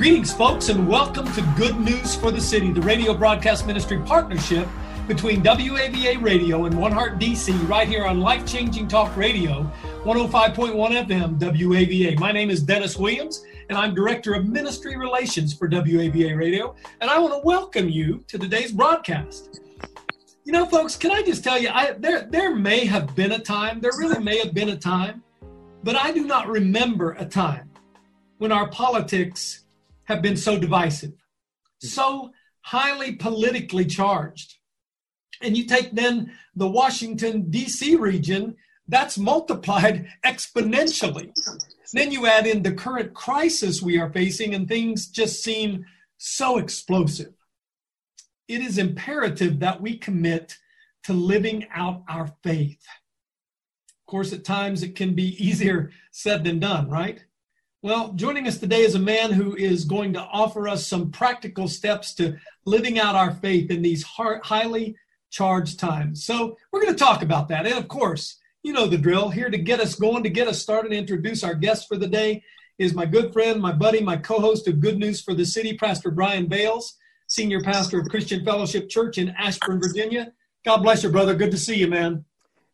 Greetings, folks, and welcome to Good News for the City, the radio broadcast ministry partnership between WAVA Radio and One Heart DC, right here on Life Changing Talk Radio, 105.1 FM, WAVA. My name is Dennis Williams, and I'm Director of Ministry Relations for WAVA Radio, and I want to welcome you to today's broadcast. You know, folks, can I just tell you, I, there, there may have been a time, there really may have been a time, but I do not remember a time when our politics have been so divisive, hmm. so highly politically charged. And you take then the Washington, D.C. region, that's multiplied exponentially. Then you add in the current crisis we are facing, and things just seem so explosive. It is imperative that we commit to living out our faith. Of course, at times it can be easier said than done, right? Well, joining us today is a man who is going to offer us some practical steps to living out our faith in these highly charged times. So, we're going to talk about that. And of course, you know the drill. Here to get us going, to get us started, introduce our guest for the day is my good friend, my buddy, my co host of Good News for the City, Pastor Brian Bales, Senior Pastor of Christian Fellowship Church in Ashburn, Virginia. God bless you, brother. Good to see you, man.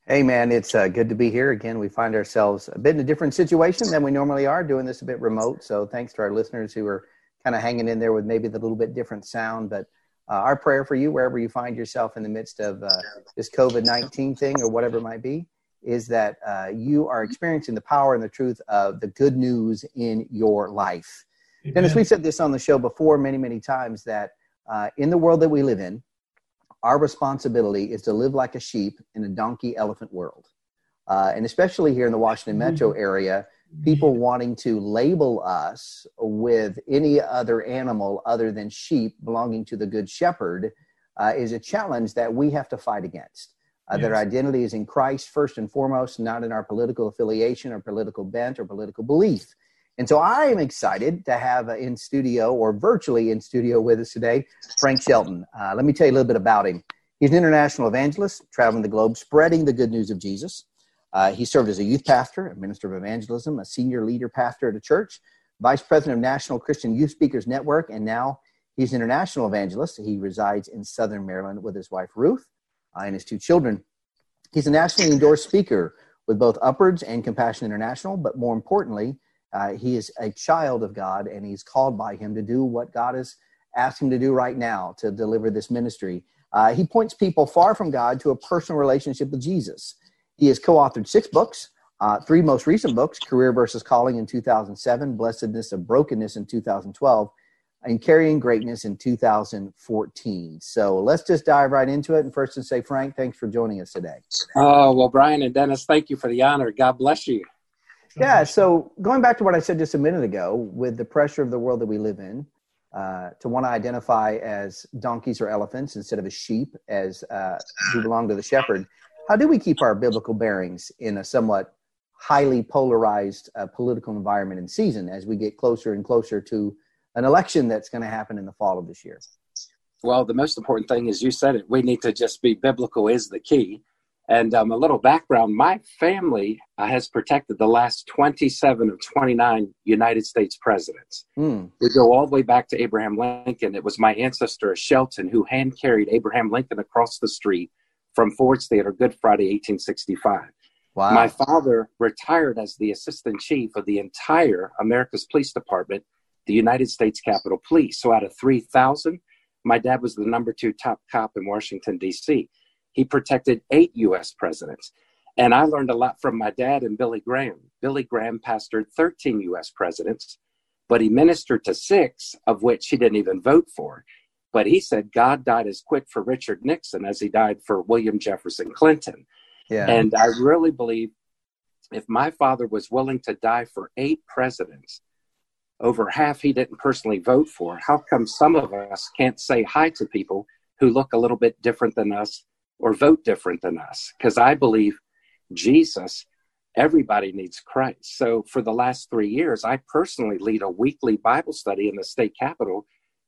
Hey, man, it's uh, good to be here again. We find ourselves a bit in a different situation than we normally are, doing this a bit remote. So, thanks to our listeners who are kind of hanging in there with maybe the little bit different sound. But uh, our prayer for you, wherever you find yourself in the midst of uh, this COVID 19 thing or whatever it might be, is that uh, you are experiencing the power and the truth of the good news in your life. Amen. Dennis, we've said this on the show before many, many times that uh, in the world that we live in, our responsibility is to live like a sheep in a donkey elephant world. Uh, and especially here in the Washington metro mm-hmm. area, people wanting to label us with any other animal other than sheep belonging to the good shepherd uh, is a challenge that we have to fight against. Uh, yes. That our identity is in Christ first and foremost, not in our political affiliation or political bent or political belief. And so I am excited to have uh, in studio or virtually in studio with us today, Frank Shelton. Uh, let me tell you a little bit about him. He's an international evangelist, traveling the globe, spreading the good news of Jesus. Uh, he served as a youth pastor, a minister of evangelism, a senior leader pastor at a church, vice president of National Christian Youth Speakers Network, and now he's an international evangelist. He resides in Southern Maryland with his wife Ruth uh, and his two children. He's a nationally endorsed speaker with both Upwards and Compassion International, but more importantly, uh, he is a child of God and he's called by him to do what God has asked him to do right now to deliver this ministry. Uh, he points people far from God to a personal relationship with Jesus. He has co authored six books, uh, three most recent books Career versus Calling in 2007, Blessedness of Brokenness in 2012, and Carrying Greatness in 2014. So let's just dive right into it. And first, to say, Frank, thanks for joining us today. Oh, well, Brian and Dennis, thank you for the honor. God bless you. Yeah. So going back to what I said just a minute ago, with the pressure of the world that we live in, uh, to want to identify as donkeys or elephants instead of a sheep, as uh, who belong to the shepherd, how do we keep our biblical bearings in a somewhat highly polarized uh, political environment and season as we get closer and closer to an election that's going to happen in the fall of this year? Well, the most important thing is you said it. We need to just be biblical is the key. And um, a little background my family uh, has protected the last 27 of 29 United States presidents. Mm. We go all the way back to Abraham Lincoln. It was my ancestor, Shelton, who hand carried Abraham Lincoln across the street from Ford's Theater Good Friday, 1865. Wow. My father retired as the assistant chief of the entire America's Police Department, the United States Capitol Police. So out of 3,000, my dad was the number two top cop in Washington, D.C. He protected eight U.S. presidents. And I learned a lot from my dad and Billy Graham. Billy Graham pastored 13 U.S. presidents, but he ministered to six, of which he didn't even vote for. But he said God died as quick for Richard Nixon as he died for William Jefferson Clinton. Yeah. And I really believe if my father was willing to die for eight presidents, over half he didn't personally vote for. How come some of us can't say hi to people who look a little bit different than us or vote different than us? Because I believe Jesus, everybody needs Christ. So for the last three years, I personally lead a weekly Bible study in the state capitol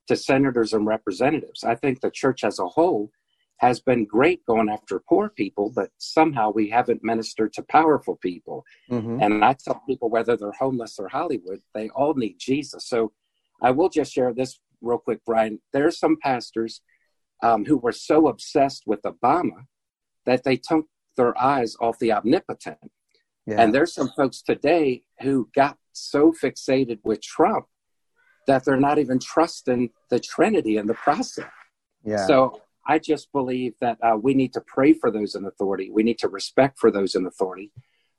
to senators and representatives. I think the church as a whole has been great going after poor people, but somehow we haven't ministered to powerful people. Mm-hmm. And I tell people, whether they're homeless or Hollywood, they all need Jesus. So I will just share this real quick, Brian. There's some pastors um, who were so obsessed with Obama that they took their eyes off the omnipotent. Yeah. And there's some folks today who got so fixated with Trump that they're not even trusting the Trinity in the process. Yeah. So I just believe that uh, we need to pray for those in authority. We need to respect for those in authority.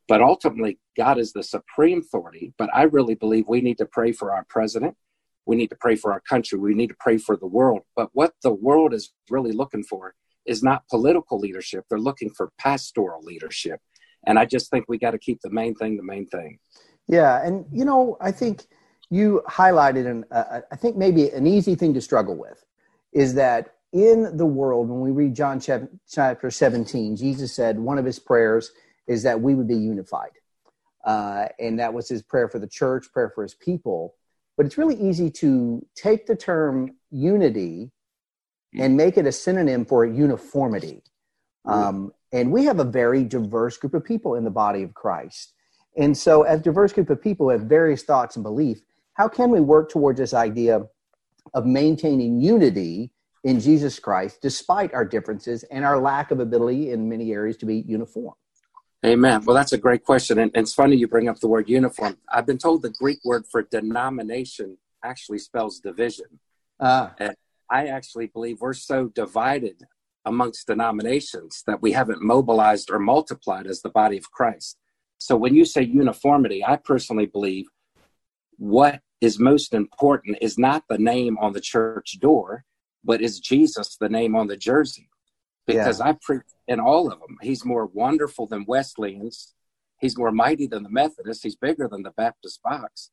But ultimately, God is the supreme authority. But I really believe we need to pray for our president. We need to pray for our country. We need to pray for the world. But what the world is really looking for is not political leadership. They're looking for pastoral leadership. And I just think we got to keep the main thing the main thing. Yeah. And, you know, I think you highlighted, an, uh, I think maybe an easy thing to struggle with is that in the world, when we read John chapter 17, Jesus said one of his prayers is that we would be unified. Uh, and that was his prayer for the church, prayer for his people. But it's really easy to take the term unity and make it a synonym for uniformity. Um, and we have a very diverse group of people in the body of Christ. And so, as diverse group of people have various thoughts and beliefs, how can we work towards this idea of maintaining unity in Jesus Christ, despite our differences and our lack of ability in many areas to be uniform? Amen. Well, that's a great question. And, it's funny you bring up the word uniform. I've been told the Greek word for denomination actually spells division. Uh, and I actually believe we're so divided amongst denominations that we haven't mobilized or multiplied as the body of Christ. So when you say uniformity, I personally believe what is most important is not the name on the church door, but is Jesus the name on the jersey? Because yeah. I preach in all of them. He's more wonderful than Wesleyans. He's more mighty than the Methodists. He's bigger than the Baptist box.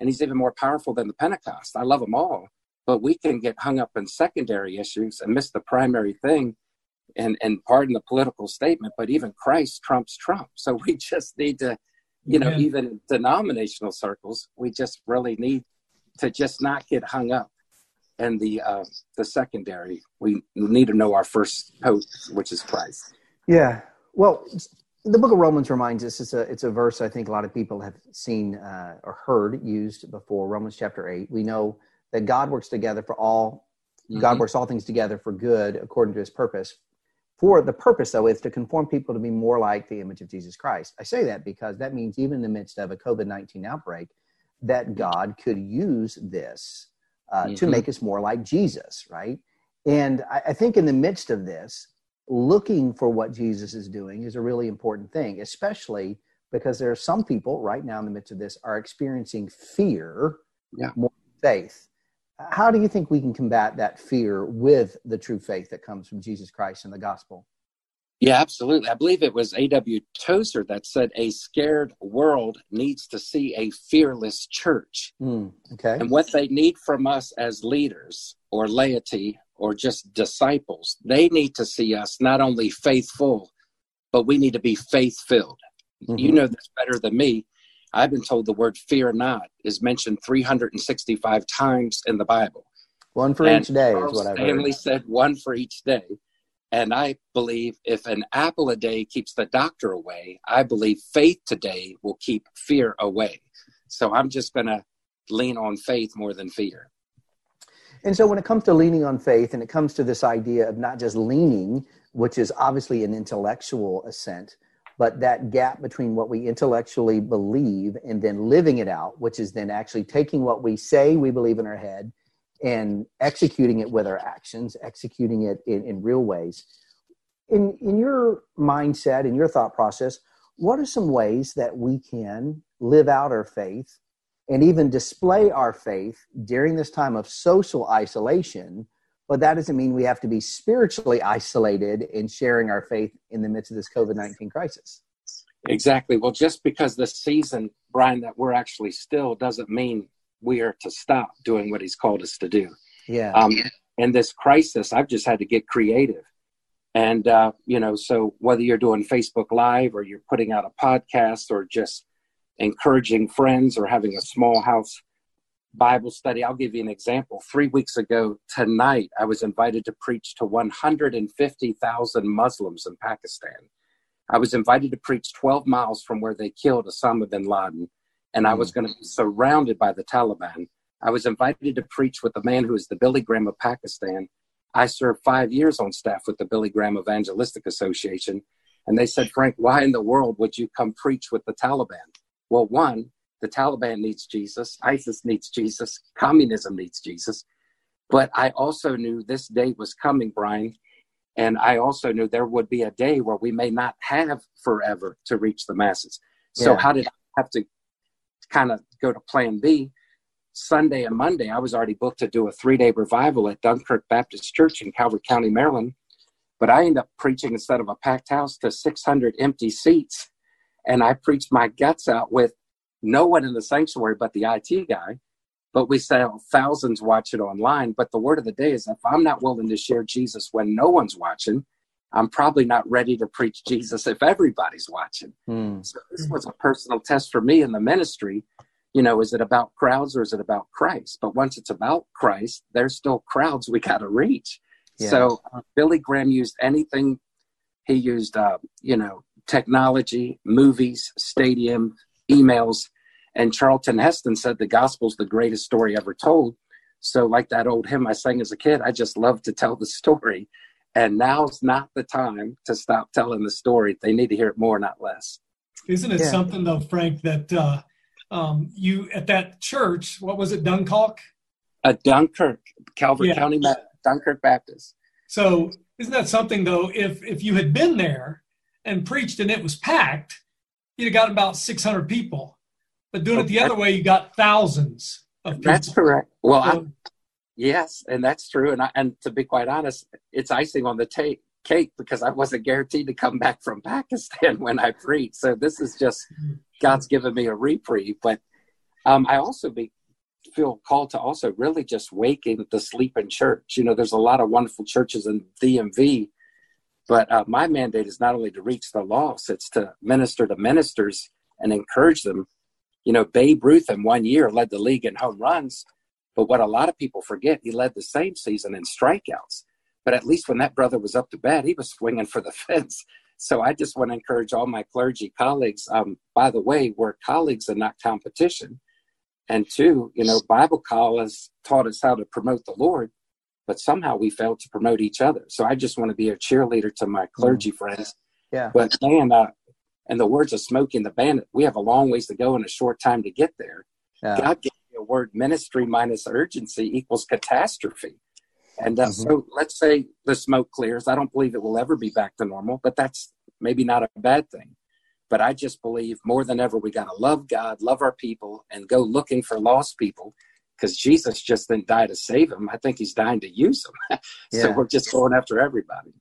And he's even more powerful than the Pentecost. I love them all. But we can get hung up in secondary issues and miss the primary thing. And, and pardon the political statement, but even Christ trumps Trump. So we just need to, you know, yeah. even in denominational circles, we just really need to just not get hung up and the uh, the secondary. We need to know our first hope, which is Christ. Yeah. Well, the Book of Romans reminds us it's a it's a verse I think a lot of people have seen uh, or heard used before. Romans chapter eight. We know that God works together for all. Mm-hmm. God works all things together for good according to His purpose. For the purpose, though, is to conform people to be more like the image of Jesus Christ. I say that because that means even in the midst of a COVID nineteen outbreak, that God could use this uh, mm-hmm. to make us more like Jesus, right? And I, I think in the midst of this, looking for what Jesus is doing is a really important thing, especially because there are some people right now in the midst of this are experiencing fear yeah. more than faith. How do you think we can combat that fear with the true faith that comes from Jesus Christ and the gospel? Yeah, absolutely. I believe it was A.W. Tozer that said a scared world needs to see a fearless church. Mm, okay. And what they need from us as leaders or laity or just disciples, they need to see us not only faithful, but we need to be faith filled. Mm-hmm. You know this better than me. I've been told the word fear not is mentioned 365 times in the Bible. One for and each day Charles is what I've Stanley said one for each day. And I believe if an apple a day keeps the doctor away, I believe faith today will keep fear away. So I'm just going to lean on faith more than fear. And so when it comes to leaning on faith and it comes to this idea of not just leaning, which is obviously an intellectual assent, but that gap between what we intellectually believe and then living it out, which is then actually taking what we say we believe in our head and executing it with our actions, executing it in, in real ways. In, in your mindset, in your thought process, what are some ways that we can live out our faith and even display our faith during this time of social isolation? But that doesn't mean we have to be spiritually isolated in sharing our faith in the midst of this COVID 19 crisis. Exactly. Well, just because the season, Brian, that we're actually still doesn't mean we are to stop doing what he's called us to do. Yeah. Um, in this crisis, I've just had to get creative. And, uh, you know, so whether you're doing Facebook Live or you're putting out a podcast or just encouraging friends or having a small house Bible study, I'll give you an example. Three weeks ago tonight, I was invited to preach to 150,000 Muslims in Pakistan. I was invited to preach 12 miles from where they killed Osama bin Laden, and I was mm. going to be surrounded by the Taliban. I was invited to preach with the man who is the Billy Graham of Pakistan. I served five years on staff with the Billy Graham Evangelistic Association. And they said, Frank, why in the world would you come preach with the Taliban? Well, one, the Taliban needs Jesus, ISIS needs Jesus, communism needs Jesus. But I also knew this day was coming, Brian. And I also knew there would be a day where we may not have forever to reach the masses. So, Yeah. how did I have to kind of go to plan B? Sunday and Monday, I was already booked to do a three day revival at Dunkirk Baptist Church in Calvert County, Maryland. But I ended up preaching instead of a packed house to 600 empty seats. And I preached my guts out with no one in the sanctuary but the IT guy. But we saw thousands watch it online. But the word of the day is if I'm not willing to share Jesus when no one's watching, I'm probably not ready to preach Jesus if everybody's watching. Hmm. So this was a personal test for me in the ministry. You know, is it about crowds or is it about Christ? But once it's about Christ, there's still crowds we got to reach. Yeah. So uh, Billy Graham used anything. He used, uh, you know, technology, movies, stadium, emails, and Charlton Heston said the gospel's the greatest story ever told. So, like that old hymn I sang as a kid, I just love to tell the story. And now's not the time to stop telling the story. They need to hear it more, not less. Isn't it Yeah. something though, Frank, that uh, um, you at that church? What was it, Dunkirk? A Dunkirk, Calvert Yeah. County, Dunkirk Baptist. So isn't that something though? If if you had been there and preached and it was packed, you'd have got about six hundred people. But doing it the other way, you got thousands of people. That's correct. Well, I, So- Yes, and that's true. And I, and to be quite honest, it's icing on the ta- cake because I wasn't guaranteed to come back from Pakistan when I preached. So this is just God's given me a reprieve. But um, I also be feel called to also really just waking the sleeping church. You know, there's a lot of wonderful churches in DMV, but uh, my mandate is not only to reach the lost; it's to minister to ministers and encourage them. You know, Babe Ruth in one year led the league in home runs. But what a lot of people forget, he led the same season in strikeouts. But at least when that brother was up to bat, he was swinging for the fence. So I just want to encourage all my clergy colleagues. Um, by the way, we're colleagues and not competition. And two, you know, Bible college taught us how to promote the Lord, but somehow we failed to promote each other. So I just want to be a cheerleader to my clergy friends. Yeah. But man, uh, in the words of Smokey and the Bandit, we have a long ways to go and a short time to get there. Yeah. God gave a word ministry minus urgency equals catastrophe. And uh, Mhm. so let's say the smoke clears. I don't believe it will ever be back to normal, but that's maybe not a bad thing. But I just believe more than ever, we got to love God, love our people, and go looking for lost people because Jesus just didn't die to save them. I think he's dying to use them. so Yeah. we're just going after everybody.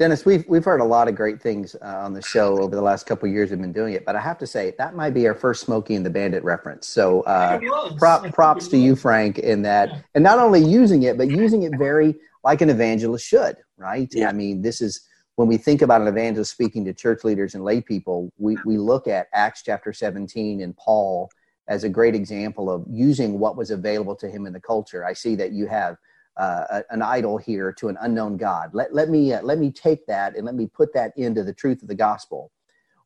Dennis, we've we've heard a lot of great things uh, on the show over the last couple of years. We've been doing it, but I have to say that might be our first Smokey and the Bandit reference. So uh, It was. I prop, props to you. Frank, in that, Yeah. and not only using it, but using it very like an evangelist should, right? Yeah. I mean, this is when we think about an evangelist speaking to church leaders and lay people, we, we look at Acts chapter 17 and Paul as a great example of using what was available to him in the culture. I see that you have uh, an idol here to an unknown God. Let, let me uh, let me take that and let me put that into the truth of the gospel.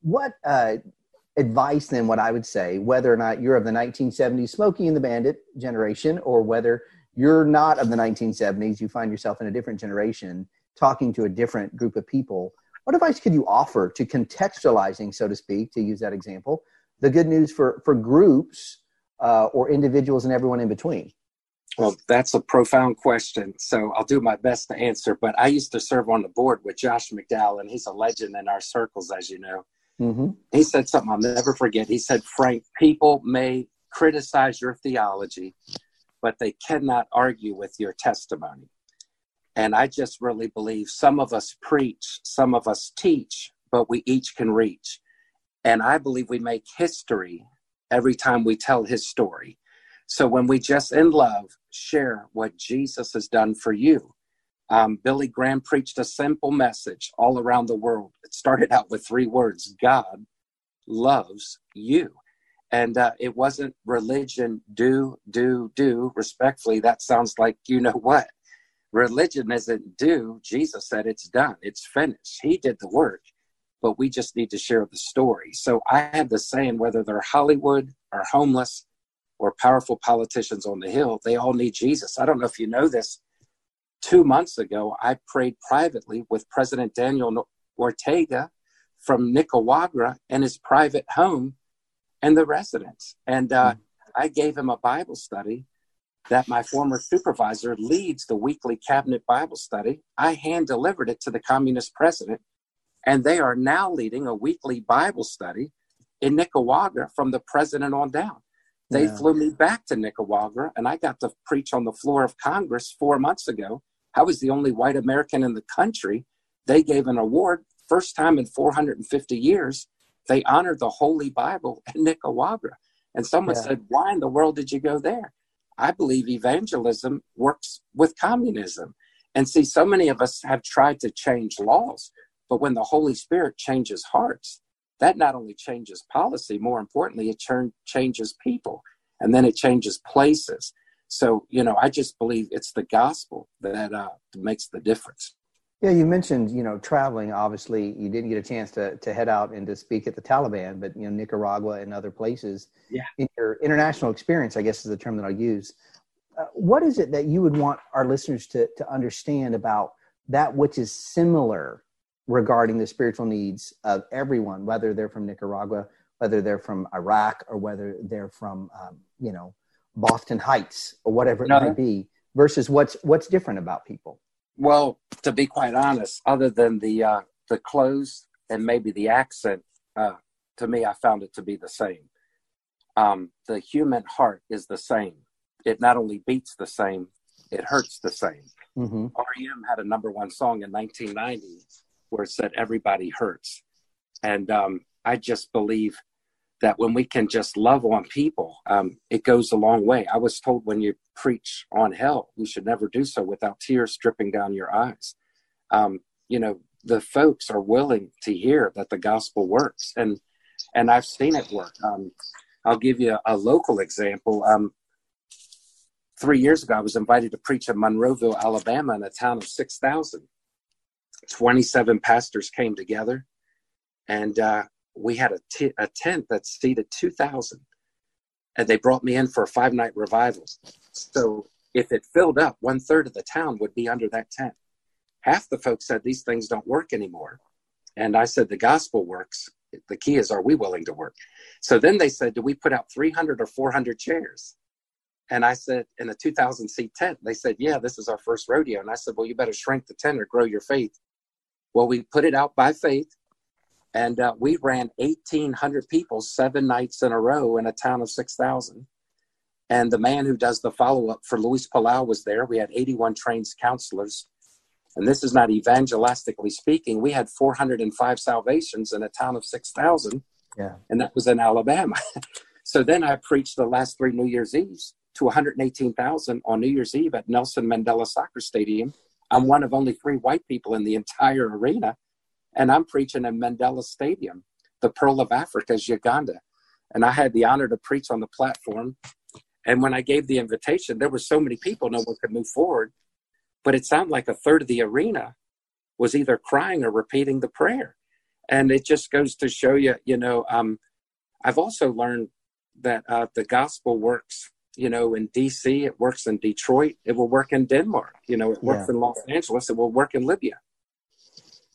What uh, advice then? What I would say, whether or not you're of the 1970s Smokey and the Bandit generation, or whether you're not of the 1970s, you find yourself in a different generation, talking to a different group of people. What advice could you offer to contextualizing, so to speak, to use that example, the good news for for groups uh, or individuals and everyone in between? Well, that's a profound question. So I'll do my best to answer. But I used to serve on the board with Josh McDowell, and he's a legend in our circles, as you know. Mm-hmm. He said something I'll never forget. He said, Frank, people may criticize your theology, but they cannot argue with your testimony. And I just really believe some of us preach, some of us teach, but we each can reach. And I believe we make history every time we tell his story. So when we just in love share what Jesus has done for you, um, Billy Graham preached a simple message all around the world. It started out with three words God loves you. And uh, it wasn't religion, do, do, do. Respectfully, that sounds like you know what. Religion isn't do. Jesus said it's done, it's finished. He did the work, but we just need to share the story. So I have the saying whether they're Hollywood or homeless or powerful politicians on the Hill, they all need Jesus. I don't know if you know this two months ago, I prayed privately with President Daniel Ortega from Nicaragua in his private home and the residence. And uh, I gave him a Bible study that my former supervisor leads the weekly cabinet Bible study. I hand delivered it to the communist president, and they are now leading a weekly Bible study in Nicaragua from the president on down. They yeah. flew me back to Nicaragua, and I got to preach on the floor of Congress four months ago I was the only white American in the country. They gave an award, first time in 450 years. They honored the Holy Bible in Nicaragua. And someone yeah. said, Why in the world did you go there? I believe evangelism works with communism. And see, so many of us have tried to change laws, but when the Holy Spirit changes hearts, that not only changes policy, more importantly, it turn, changes people. And then it changes places. So, you know, I just believe it's the gospel that uh, makes the difference. Yeah, you mentioned, you know, traveling. Obviously, you didn't get a chance to, to head out and to speak at the Taliban, but, you know, Nicaragua and other places. Yeah. In your international experience, I guess is the term that I'll use. Uh, what is it that you would want our listeners to, to understand about that which is similar regarding the spiritual needs of everyone, whether they're from Nicaragua, whether they're from Iraq, or whether they're from, um, you know, Boston Heights or whatever it no. might be versus what's what's different about people? Well, to be quite honest, other than the uh, the clothes and maybe the accent, uh, to me, I found it to be the same. Um, the human heart is the same. It not only beats the same, it hurts the same. Mm-hmm. REM had a number one song in 1990 where said "Everybody hurts," and um, I just believe that when we can just love on people, um, it goes a long way. I was told when you preach on hell, you should never do so without tears dripping down your eyes. Um, you know, the folks are willing to hear that the gospel works, and and I've seen it work. Um, I'll give you a, a local example. Um, three years ago, I was invited to preach in Monroeville, Alabama, in a town of six thousand. Twenty-seven pastors came together, and uh, we had a, t- a tent that seated 2,000. And they brought me in for a five night revival. So if it filled up, one third of the town would be under that tent. Half the folks said these things don't work anymore. And I said, the gospel works. The key is, are we willing to work? So then they said, do we put out 300 or 400 chairs? And I said, in a 2,000 seat tent, they said, yeah, this is our first rodeo. And I said, well, you better shrink the tent or grow your faith. Well, we put it out by faith and uh, we ran 1,800 people seven nights in a row in a town of 6,000. And the man who does the follow up for Luis Palau was there. We had 81 trained counselors. And this is not evangelistically speaking. We had 405 salvations in a town of 6,000. Yeah. And that was in Alabama. so then I preached the last three New Year's Eves to 118,000 on New Year's Eve at Nelson Mandela Soccer Stadium. I'm one of only three white people in the entire arena and I'm preaching in Mandela Stadium, the Pearl of Africa Uganda. And I had the honor to preach on the platform. And when I gave the invitation, there were so many people, no one could move forward. But it sounded like a third of the arena was either crying or repeating the prayer. And it just goes to show you, you know, um, I've also learned that uh, the gospel works, you know, in DC, it works in Detroit, it will work in Denmark, you know, it works yeah. in Los Angeles, it will work in Libya.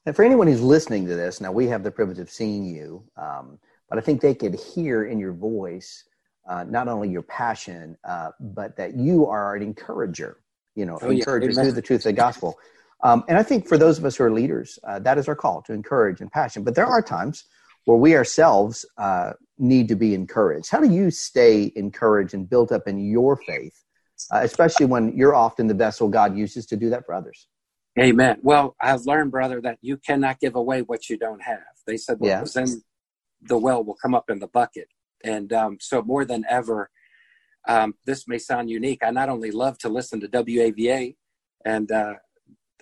And for anyone who's listening to this, now we have the privilege of seeing you, um, but I think they could hear in your voice uh, not only your passion, uh, but that you are an encourager. You know, oh, encourager yeah. through the truth of the gospel. Um, and I think for those of us who are leaders, uh, that is our call to encourage and passion. But there are times where we ourselves uh, need to be encouraged. How do you stay encouraged and built up in your faith, uh, especially when you're often the vessel God uses to do that for others? Amen. Well, I've learned, brother, that you cannot give away what you don't have. They said what yeah. was in the well will come up in the bucket. And um, so more than ever, um, this may sound unique. I not only love to listen to WAVA and uh,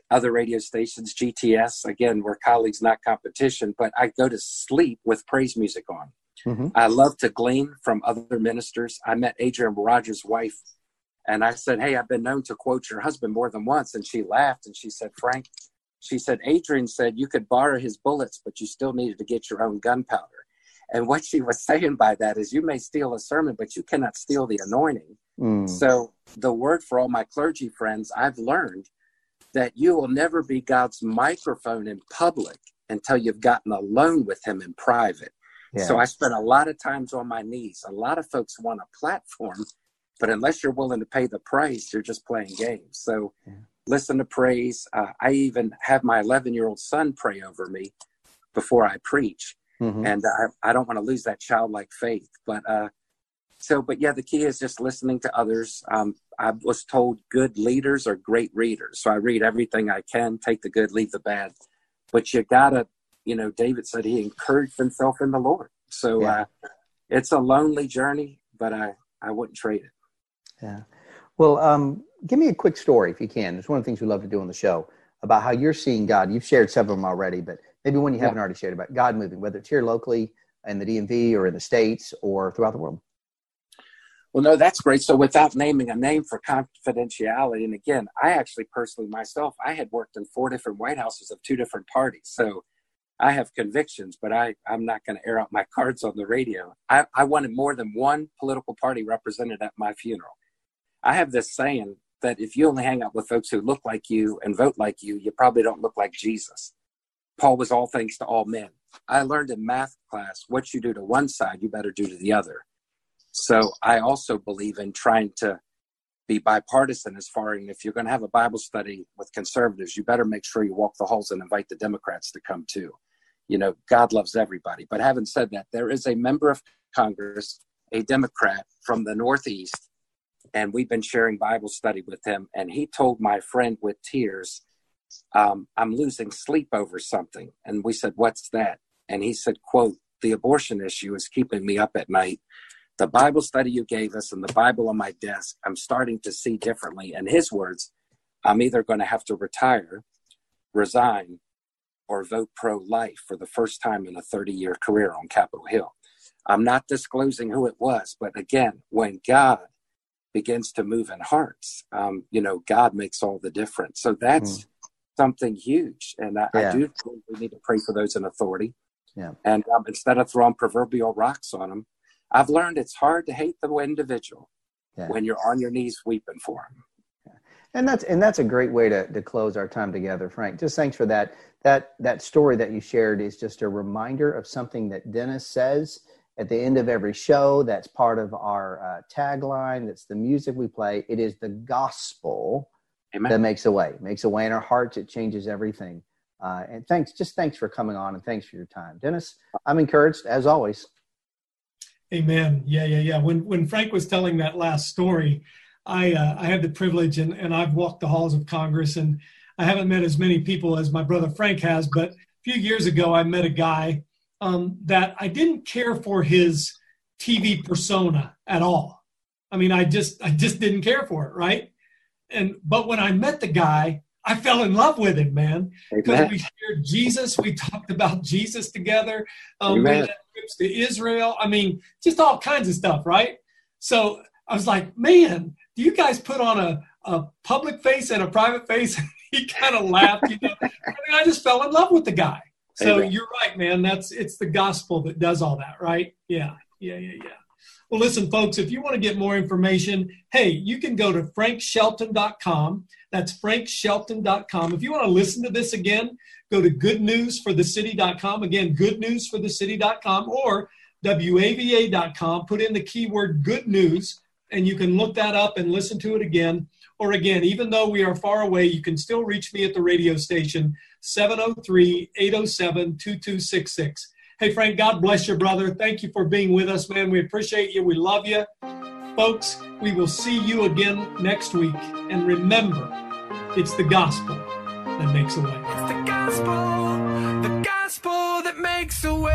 other radio stations, GTS, again, we're colleagues, not competition, but I go to sleep with praise music on. Mm-hmm. I love to glean from other ministers. I met Adrian Rogers' wife, and I said, Hey, I've been known to quote your husband more than once. And she laughed and she said, Frank, she said, Adrian said you could borrow his bullets, but you still needed to get your own gunpowder. And what she was saying by that is you may steal a sermon, but you cannot steal the anointing. Mm. So, the word for all my clergy friends, I've learned that you will never be God's microphone in public until you've gotten alone with Him in private. Yeah. So, I spent a lot of times on my knees. A lot of folks want a platform, but unless you're willing to pay the price, you're just playing games. So, yeah. listen to praise. Uh, I even have my 11 year old son pray over me before I preach Mm-hmm. And I, I don't want to lose that childlike faith. But uh, so, but yeah, the key is just listening to others. Um, I was told good leaders are great readers. So I read everything I can, take the good, leave the bad. But you gotta, you know, David said he encouraged himself in the Lord. So yeah. uh, it's a lonely journey, but I, I wouldn't trade it. Yeah. Well, um, give me a quick story if you can. It's one of the things we love to do on the show about how you're seeing God. You've shared several of them already, but maybe one you haven't already shared about God moving, whether it's here locally in the DMV or in the States or throughout the world. Well, no, that's great. So, without naming a name for confidentiality, and again, I actually personally myself, I had worked in four different White Houses of two different parties. So, I have convictions, but I, I'm not going to air out my cards on the radio. I, I wanted more than one political party represented at my funeral. I have this saying that if you only hang out with folks who look like you and vote like you, you probably don't look like Jesus. Paul was all things to all men. I learned in math class what you do to one side, you better do to the other. So I also believe in trying to be bipartisan as far as if you're going to have a Bible study with conservatives, you better make sure you walk the halls and invite the Democrats to come too. You know, God loves everybody. But having said that, there is a member of Congress, a Democrat from the Northeast, and we've been sharing Bible study with him. And he told my friend with tears um, I'm losing sleep over something. And we said, What's that? And he said, quote, the abortion issue is keeping me up at night. The Bible study you gave us and the Bible on my desk, I'm starting to see differently. In his words, I'm either going to have to retire, resign, or vote pro life for the first time in a 30 year career on Capitol Hill. I'm not disclosing who it was, but again, when God begins to move in hearts, um, you know, God makes all the difference. So that's. Mm something huge. And I, yeah. I do think we need to pray for those in authority. Yeah. And um, instead of throwing proverbial rocks on them, I've learned it's hard to hate the individual yeah. when you're on your knees weeping for them. And that's and that's a great way to, to close our time together, Frank. Just thanks for that. That that story that you shared is just a reminder of something that Dennis says at the end of every show. That's part of our uh, tagline. That's the music we play. It is the gospel Amen. that makes a way, makes a way in our hearts. It changes everything. Uh, and thanks, just thanks for coming on and thanks for your time, Dennis. I'm encouraged as always. Amen. Yeah, yeah, yeah. When when Frank was telling that last story, I uh, I had the privilege and and I've walked the halls of Congress and I haven't met as many people as my brother Frank has, but a few years ago I met a guy um, that I didn't care for his TV persona at all. I mean, I just I just didn't care for it, right? and but when I met the guy, I fell in love with him, man. Because we shared Jesus, we talked about Jesus together. Um, we had trips to Israel. I mean, just all kinds of stuff, right? So I was like, man, do you guys put on a, a public face and a private face? he kind of laughed, you know. I, mean, I just fell in love with the guy. So Amen. you're right, man. That's it's the gospel that does all that, right? Yeah, yeah, yeah, yeah. Well, listen, folks, if you want to get more information, hey, you can go to frankshelton.com. That's frankshelton.com. If you want to listen to this again, go to goodnewsforthecity.com. Again, goodnewsforthecity.com or wava.com. Put in the keyword good news, and you can look that up and listen to it again. Or again, even though we are far away, you can still reach me at the radio station, 703 807 2266. Hey, Frank, God bless your brother. Thank you for being with us, man. We appreciate you. We love you. Folks, we will see you again next week. And remember, it's the gospel that makes a way. It's the gospel, the gospel that makes a way.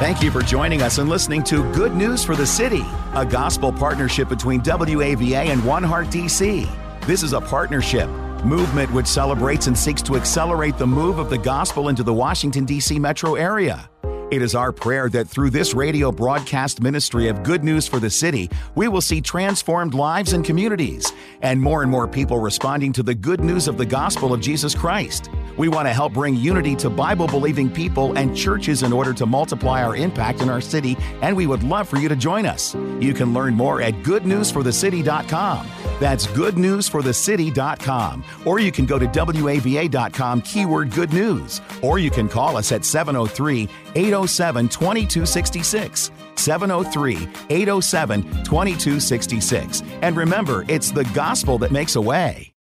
Thank you for joining us and listening to Good News for the City, a gospel partnership between WAVA and One Heart DC. This is a partnership movement which celebrates and seeks to accelerate the move of the gospel into the Washington, D.C. metro area. It is our prayer that through this radio broadcast ministry of good news for the city, we will see transformed lives and communities, and more and more people responding to the good news of the gospel of Jesus Christ. We want to help bring unity to Bible believing people and churches in order to multiply our impact in our city, and we would love for you to join us. You can learn more at goodnewsforthecity.com. That's goodnewsforthecity.com. Or you can go to WAVA.com, keyword good news. Or you can call us at 703 807 2266. 703 807 2266. And remember, it's the gospel that makes a way.